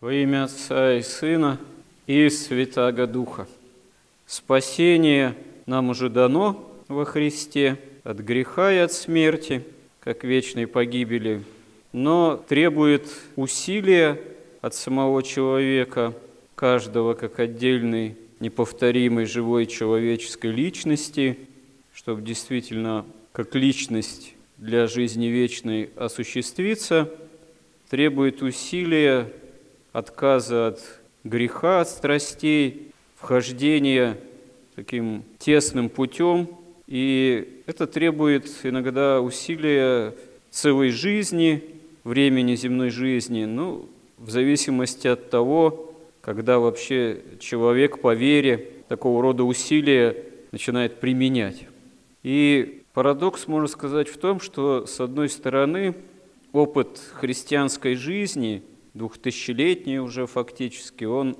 Во имя Отца и Сына и Святаго Духа. Спасение нам уже дано во Христе от греха и от смерти, как вечной погибели, но требует усилия от самого человека, каждого как отдельной неповторимой живой человеческой личности, чтобы действительно как личность для жизни вечной осуществиться, требует усилия отказа от греха, от страстей, вхождения таким тесным путем. И это требует иногда усилия целой жизни, времени земной жизни, ну, в зависимости от того, когда вообще человек по вере такого рода усилия начинает применять. И парадокс, можно сказать, в том, что, с одной стороны, опыт христианской жизни – двухтысячелетний уже фактически, он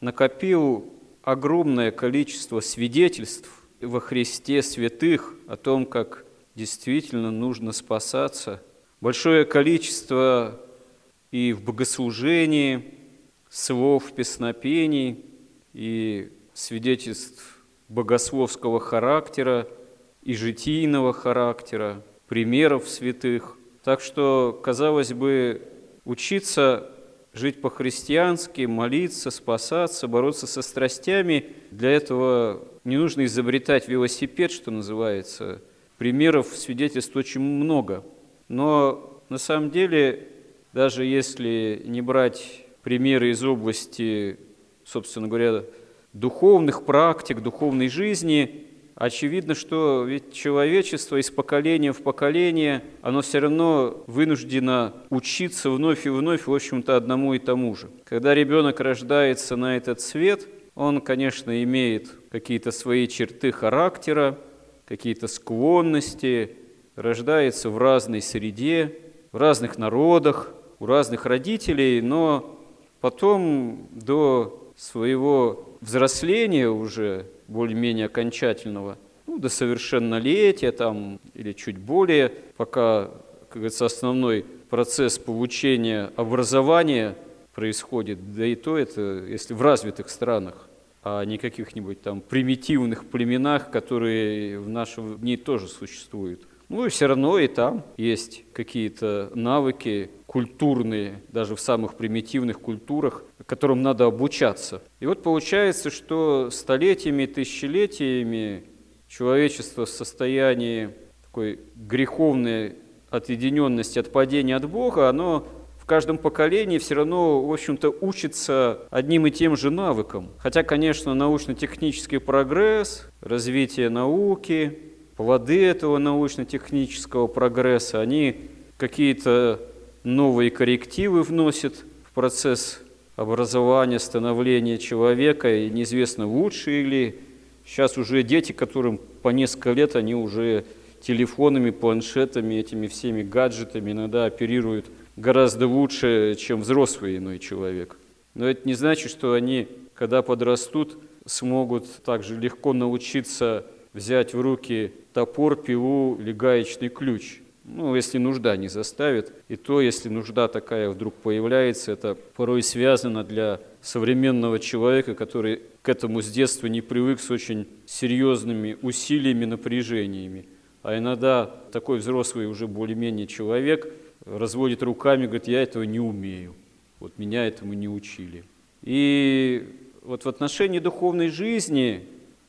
накопил огромное количество свидетельств во Христе святых о том, как действительно нужно спасаться. Большое количество и в богослужении, слов, песнопений и свидетельств богословского характера и житийного характера, примеров святых. Так что, казалось бы, учиться жить по-христиански, молиться, спасаться, бороться со страстями. Для этого не нужно изобретать велосипед, что называется. Примеров, свидетельств очень много. Но на самом деле, даже если не брать примеры из области, собственно говоря, духовных практик, духовной жизни, Очевидно, что ведь человечество из поколения в поколение, оно все равно вынуждено учиться вновь и вновь, в общем-то, одному и тому же. Когда ребенок рождается на этот свет, он, конечно, имеет какие-то свои черты характера, какие-то склонности, рождается в разной среде, в разных народах, у разных родителей, но потом до своего взросления уже более-менее окончательного, ну, до совершеннолетия там, или чуть более, пока, как говорится, основной процесс получения образования происходит, да и то это, если в развитых странах, а не каких-нибудь там примитивных племенах, которые в нашем дни тоже существуют. Ну и все равно и там есть какие-то навыки культурные, даже в самых примитивных культурах, которым надо обучаться. И вот получается, что столетиями, тысячелетиями человечество в состоянии такой греховной отъединенности, от падения от Бога, оно в каждом поколении все равно, в общем-то, учится одним и тем же навыкам. Хотя, конечно, научно-технический прогресс, развитие науки, плоды этого научно-технического прогресса, они какие-то новые коррективы вносят в процесс образования, становления человека, и неизвестно, лучше или сейчас уже дети, которым по несколько лет, они уже телефонами, планшетами, этими всеми гаджетами иногда оперируют гораздо лучше, чем взрослый иной человек. Но это не значит, что они, когда подрастут, смогут также легко научиться взять в руки топор, пилу или гаечный ключ – ну, если нужда не заставит. И то, если нужда такая вдруг появляется, это порой связано для современного человека, который к этому с детства не привык с очень серьезными усилиями, напряжениями. А иногда такой взрослый уже более-менее человек разводит руками, говорит, я этого не умею. Вот меня этому не учили. И вот в отношении духовной жизни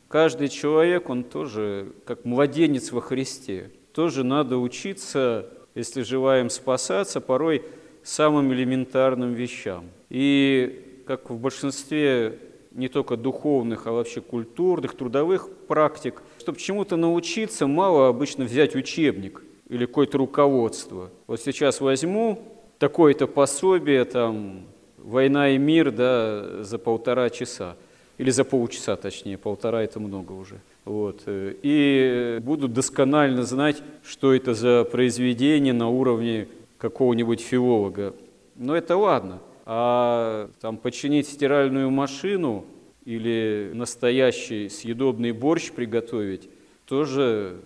каждый человек, он тоже как младенец во Христе тоже надо учиться, если желаем спасаться, порой самым элементарным вещам. И как в большинстве не только духовных, а вообще культурных, трудовых практик, чтобы чему-то научиться, мало обычно взять учебник или какое-то руководство. Вот сейчас возьму такое-то пособие, там, «Война и мир», да, за полтора часа, или за полчаса, точнее, полтора – это много уже. Вот. И будут досконально знать, что это за произведение на уровне какого-нибудь филолога. Но это ладно. А там починить стиральную машину или настоящий съедобный борщ приготовить, тоже,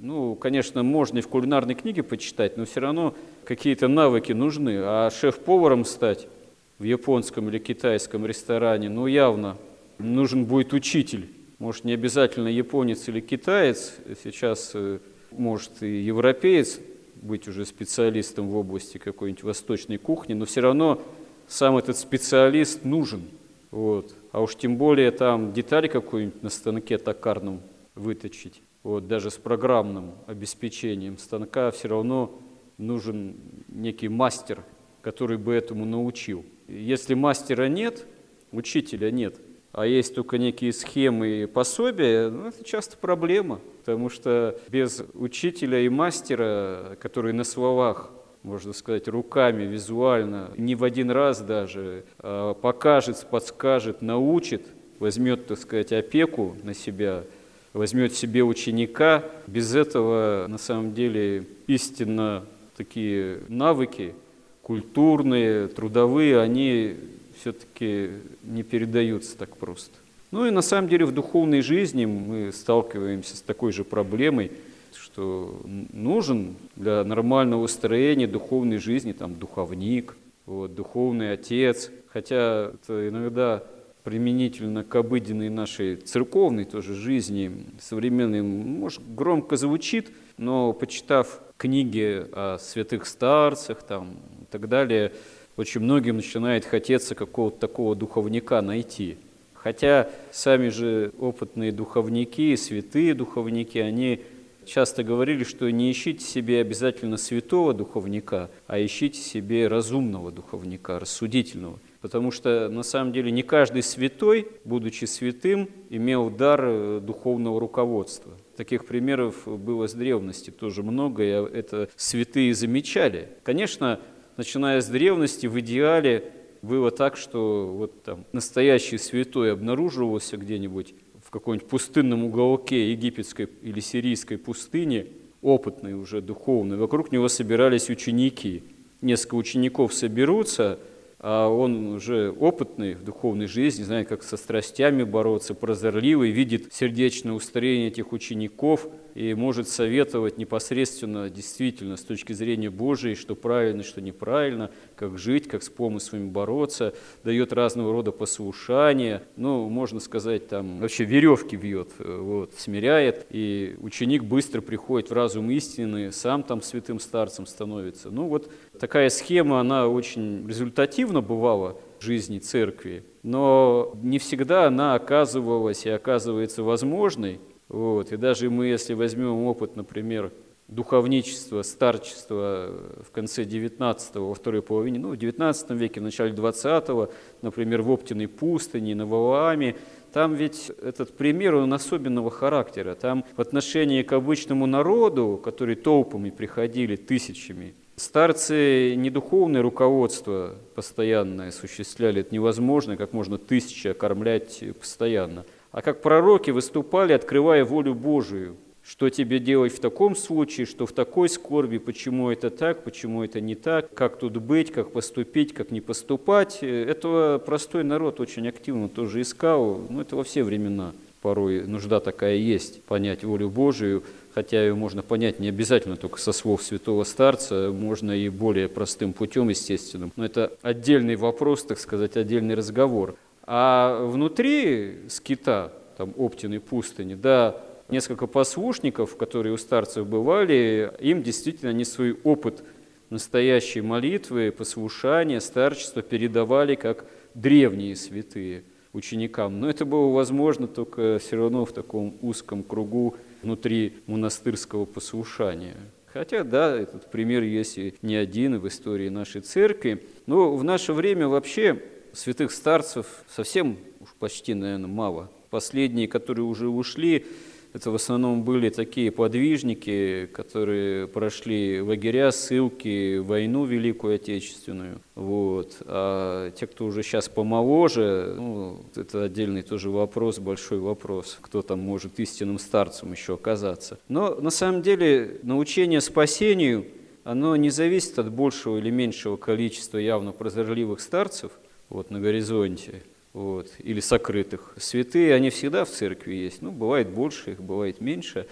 ну, конечно, можно и в кулинарной книге почитать, но все равно какие-то навыки нужны. А шеф-поваром стать, в японском или китайском ресторане, ну, явно нужен будет учитель. Может, не обязательно японец или китаец, сейчас э, может и европеец быть уже специалистом в области какой-нибудь восточной кухни, но все равно сам этот специалист нужен. Вот. А уж тем более там деталь какую-нибудь на станке токарном выточить, вот, даже с программным обеспечением станка все равно нужен некий мастер, который бы этому научил. Если мастера нет, учителя нет, а есть только некие схемы и пособия, ну, это часто проблема, потому что без учителя и мастера, который на словах можно сказать, руками, визуально, не в один раз даже, а покажет, подскажет, научит, возьмет, так сказать, опеку на себя, возьмет себе ученика. Без этого, на самом деле, истинно такие навыки, культурные, трудовые, они все-таки не передаются так просто. Ну и на самом деле в духовной жизни мы сталкиваемся с такой же проблемой, что нужен для нормального устроения духовной жизни там духовник, вот, духовный отец, хотя это иногда применительно к обыденной нашей церковной тоже жизни, современной, может, громко звучит, но почитав книги о святых старцах там, и так далее, очень многим начинает хотеться какого-то такого духовника найти. Хотя сами же опытные духовники, святые духовники, они часто говорили, что не ищите себе обязательно святого духовника, а ищите себе разумного духовника, рассудительного. Потому что на самом деле не каждый святой, будучи святым, имел дар э, духовного руководства. Таких примеров было с древности тоже много, и это святые замечали. Конечно, начиная с древности, в идеале было так, что вот там настоящий святой обнаруживался где-нибудь в каком-нибудь пустынном уголке египетской или сирийской пустыни, опытный уже духовный, вокруг него собирались ученики. Несколько учеников соберутся – он уже опытный в духовной жизни, знает, как со страстями бороться, прозорливый, видит сердечное устроение этих учеников и может советовать непосредственно, действительно, с точки зрения Божией, что правильно, что неправильно, как жить, как с помыслами бороться, дает разного рода послушания, ну, можно сказать, там, вообще веревки вьет, вот, смиряет, и ученик быстро приходит в разум истины, сам там святым старцем становится. Ну, вот такая схема, она очень результативна бывала в жизни церкви, но не всегда она оказывалась и оказывается возможной. Вот. И даже мы, если возьмем опыт, например, духовничества, старчества в конце 19-го, во второй половине, ну, в 19 веке, в начале 20-го, например, в Оптиной пустыне, на Валааме, там ведь этот пример, он особенного характера. Там в отношении к обычному народу, который толпами приходили тысячами, Старцы не духовное руководство постоянное осуществляли, это невозможно, как можно тысяча кормлять постоянно, а как пророки выступали, открывая волю Божию, что тебе делать в таком случае, что в такой скорби, почему это так, почему это не так, как тут быть, как поступить, как не поступать. Этого простой народ очень активно тоже искал, ну это во все времена порой нужда такая есть, понять волю Божию – хотя ее можно понять не обязательно только со слов святого старца, можно и более простым путем, естественным. Но это отдельный вопрос, так сказать, отдельный разговор. А внутри скита, там, Оптиной пустыни, да, несколько послушников, которые у старцев бывали, им действительно они свой опыт настоящей молитвы, послушания, старчества передавали как древние святые ученикам. Но это было возможно только все равно в таком узком кругу внутри монастырского послушания. Хотя, да, этот пример есть и не один в истории нашей церкви. Но в наше время вообще святых старцев совсем уж почти, наверное, мало. Последние, которые уже ушли, это в основном были такие подвижники, которые прошли лагеря, ссылки, войну Великую Отечественную. Вот. А те, кто уже сейчас помоложе, ну, это отдельный тоже вопрос, большой вопрос, кто там может истинным старцем еще оказаться. Но на самом деле научение спасению, оно не зависит от большего или меньшего количества явно прозорливых старцев вот, на горизонте вот, или сокрытых. Святые, они всегда в церкви есть, ну, бывает больше их, бывает меньше,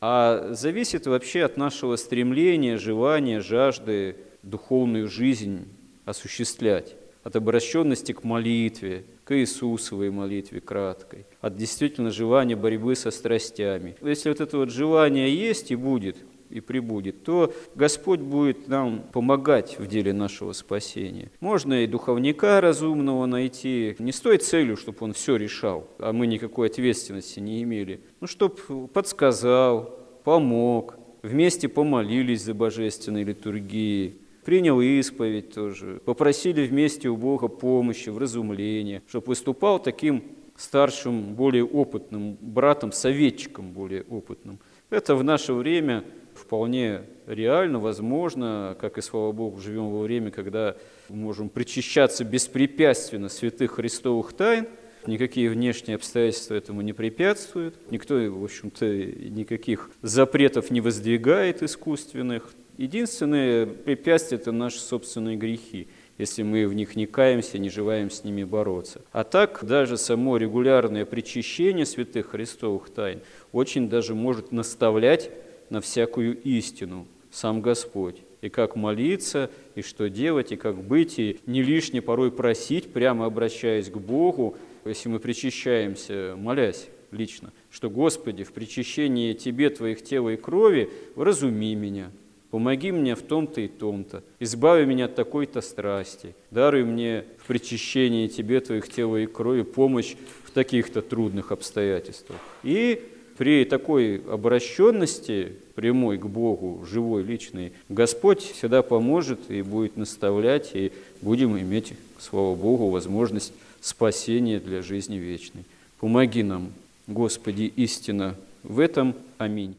а зависит вообще от нашего стремления, желания, жажды духовную жизнь осуществлять. от обращенности к молитве, к Иисусовой молитве краткой, от действительно желания борьбы со страстями. Если вот это вот желание есть и будет, и прибудет, то Господь будет нам помогать в деле нашего спасения. Можно и духовника разумного найти, не с той целью, чтобы он все решал, а мы никакой ответственности не имели, ну, чтобы подсказал, помог, вместе помолились за божественной литургией, принял исповедь тоже, попросили вместе у Бога помощи, в разумлении, чтобы выступал таким старшим, более опытным братом, советчиком более опытным. Это в наше время вполне реально, возможно, как и, слава Богу, живем во время, когда мы можем причащаться беспрепятственно святых христовых тайн, никакие внешние обстоятельства этому не препятствуют, никто, в общем-то, никаких запретов не воздвигает искусственных. Единственное препятствие – это наши собственные грехи, если мы в них не каемся, не желаем с ними бороться. А так, даже само регулярное причащение святых христовых тайн очень даже может наставлять на всякую истину сам Господь. И как молиться, и что делать, и как быть, и не лишне порой просить, прямо обращаясь к Богу, если мы причащаемся, молясь лично, что «Господи, в причащении Тебе, Твоих тела и крови, вразуми меня, помоги мне в том-то и том-то, избави меня от такой-то страсти, даруй мне в причащении Тебе, Твоих тела и крови помощь в таких-то трудных обстоятельствах». И при такой обращенности прямой к Богу, живой, личной, Господь всегда поможет и будет наставлять, и будем иметь, слава Богу, возможность спасения для жизни вечной. Помоги нам, Господи, истина в этом. Аминь.